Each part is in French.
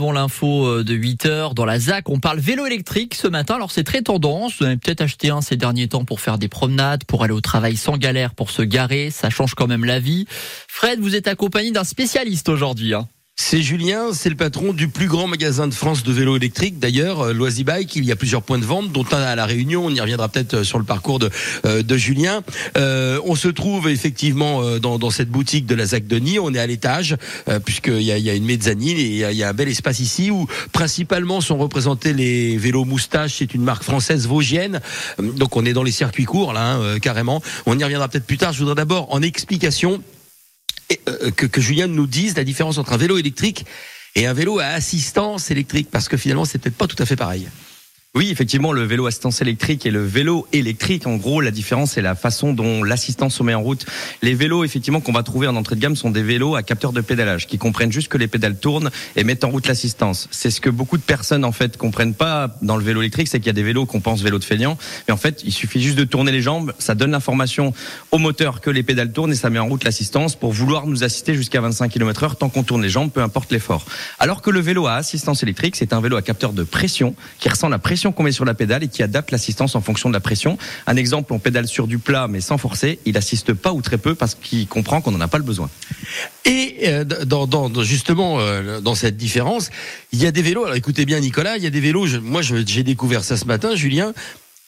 Bon, l'info euh, de 8 heures dans la ZAC, on parle vélo électrique ce matin. Alors c'est très tendance. Vous avez peut-être acheté un ces derniers temps pour faire des promenades, pour aller au travail sans galère, pour se garer. Ça change quand même la vie. Fred, vous êtes accompagné d'un spécialiste aujourd'hui. Hein. C'est Julien, c'est le patron du plus grand magasin de France de vélos électriques. D'ailleurs, euh, Loisy Bike, il y a plusieurs points de vente, dont un à la Réunion. On y reviendra peut-être euh, sur le parcours de, euh, de Julien. Euh, on se trouve effectivement dans, dans, cette boutique de la ZAC Denis. On est à l'étage, euh, puisqu'il y a, y a une mezzanine et il y a, un bel espace ici où principalement sont représentés les vélos moustaches. C'est une marque française vosgienne. Donc on est dans les circuits courts là, hein, carrément. On y reviendra peut-être plus tard. Je voudrais d'abord en explication euh, que, que Julien nous dise la différence entre un vélo électrique et un vélo à assistance électrique, parce que finalement, c'est peut-être pas tout à fait pareil. Oui, effectivement, le vélo assistance électrique et le vélo électrique, en gros, la différence, c'est la façon dont l'assistance se met en route. Les vélos, effectivement, qu'on va trouver en entrée de gamme sont des vélos à capteur de pédalage, qui comprennent juste que les pédales tournent et mettent en route l'assistance. C'est ce que beaucoup de personnes, en fait, comprennent pas dans le vélo électrique, c'est qu'il y a des vélos qu'on pense vélo de feignant, mais en fait, il suffit juste de tourner les jambes, ça donne l'information au moteur que les pédales tournent et ça met en route l'assistance pour vouloir nous assister jusqu'à 25 km heure tant qu'on tourne les jambes, peu importe l'effort. Alors que le vélo à assistance électrique, c'est un vélo à capteur de pression qui ressent la pression qu'on met sur la pédale et qui adapte l'assistance en fonction de la pression. Un exemple, on pédale sur du plat mais sans forcer, il assiste pas ou très peu parce qu'il comprend qu'on n'en a pas le besoin. Et euh, dans, justement euh, dans cette différence, il y a des vélos. Alors écoutez bien Nicolas, il y a des vélos. Moi j'ai découvert ça ce matin, Julien,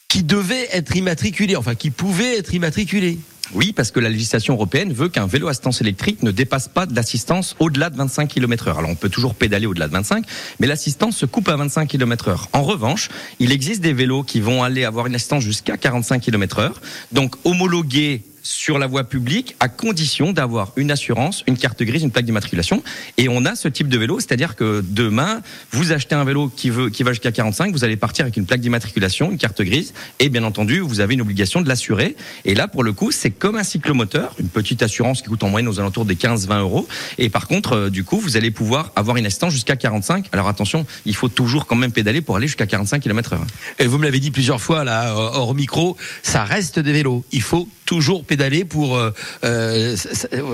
qui devaient être immatriculés, enfin qui pouvaient être immatriculés. Oui, parce que la législation européenne veut qu'un vélo assistance électrique ne dépasse pas de l'assistance au-delà de 25 km heure. Alors on peut toujours pédaler au-delà de 25, mais l'assistance se coupe à 25 km heure. En revanche, il existe des vélos qui vont aller avoir une assistance jusqu'à 45 km heure, donc homologués sur la voie publique à condition d'avoir une assurance, une carte grise, une plaque d'immatriculation. Et on a ce type de vélo, c'est-à-dire que demain, vous achetez un vélo qui, veut, va jusqu'à 45, vous allez partir avec une plaque d'immatriculation, une carte grise, et bien entendu, vous avez une obligation de l'assurer. Et là, pour le coup, c'est comme un cyclomoteur, une petite assurance qui coûte en moyenne aux alentours des 15-20 euros. Et par contre, euh, du coup, vous allez pouvoir avoir une assistance jusqu'à 45. Alors attention, il faut toujours quand même pédaler pour aller jusqu'à 45 km heure. Et vous me l'avez dit plusieurs fois là, hors micro, ça reste des vélos. Il faut toujours pédaler pour euh, euh,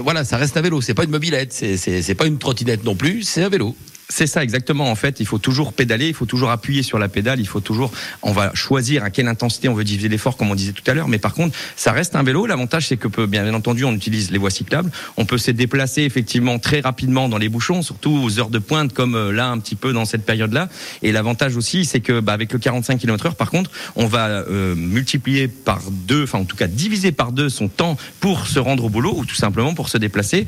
voilà, ça reste un vélo. C'est pas une mobilette, c'est pas une trottinette non plus, c'est un vélo. C'est ça exactement. En fait, il faut toujours pédaler, il faut toujours appuyer sur la pédale, il faut toujours. On va choisir à quelle intensité on veut diviser l'effort, comme on disait tout à l'heure. Mais par contre, ça reste un vélo. L'avantage, c'est que bien entendu, on utilise les voies cyclables. On peut se déplacer effectivement très rapidement dans les bouchons, surtout aux heures de pointe, comme euh, là un petit peu dans cette période-là. Et l'avantage aussi, c'est que bah, avec le 45 km/h, par contre, on va euh, multiplier par deux, enfin en tout cas diviser par deux son temps pour se rendre au boulot ou tout simplement pour se déplacer.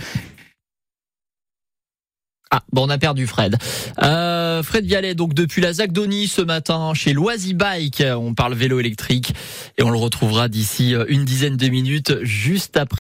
Ah, bon, on a perdu Fred. Euh, Fred Vialet, donc depuis la Zagdonie ce matin chez Loisy Bike, on parle vélo électrique et on le retrouvera d'ici une dizaine de minutes juste après.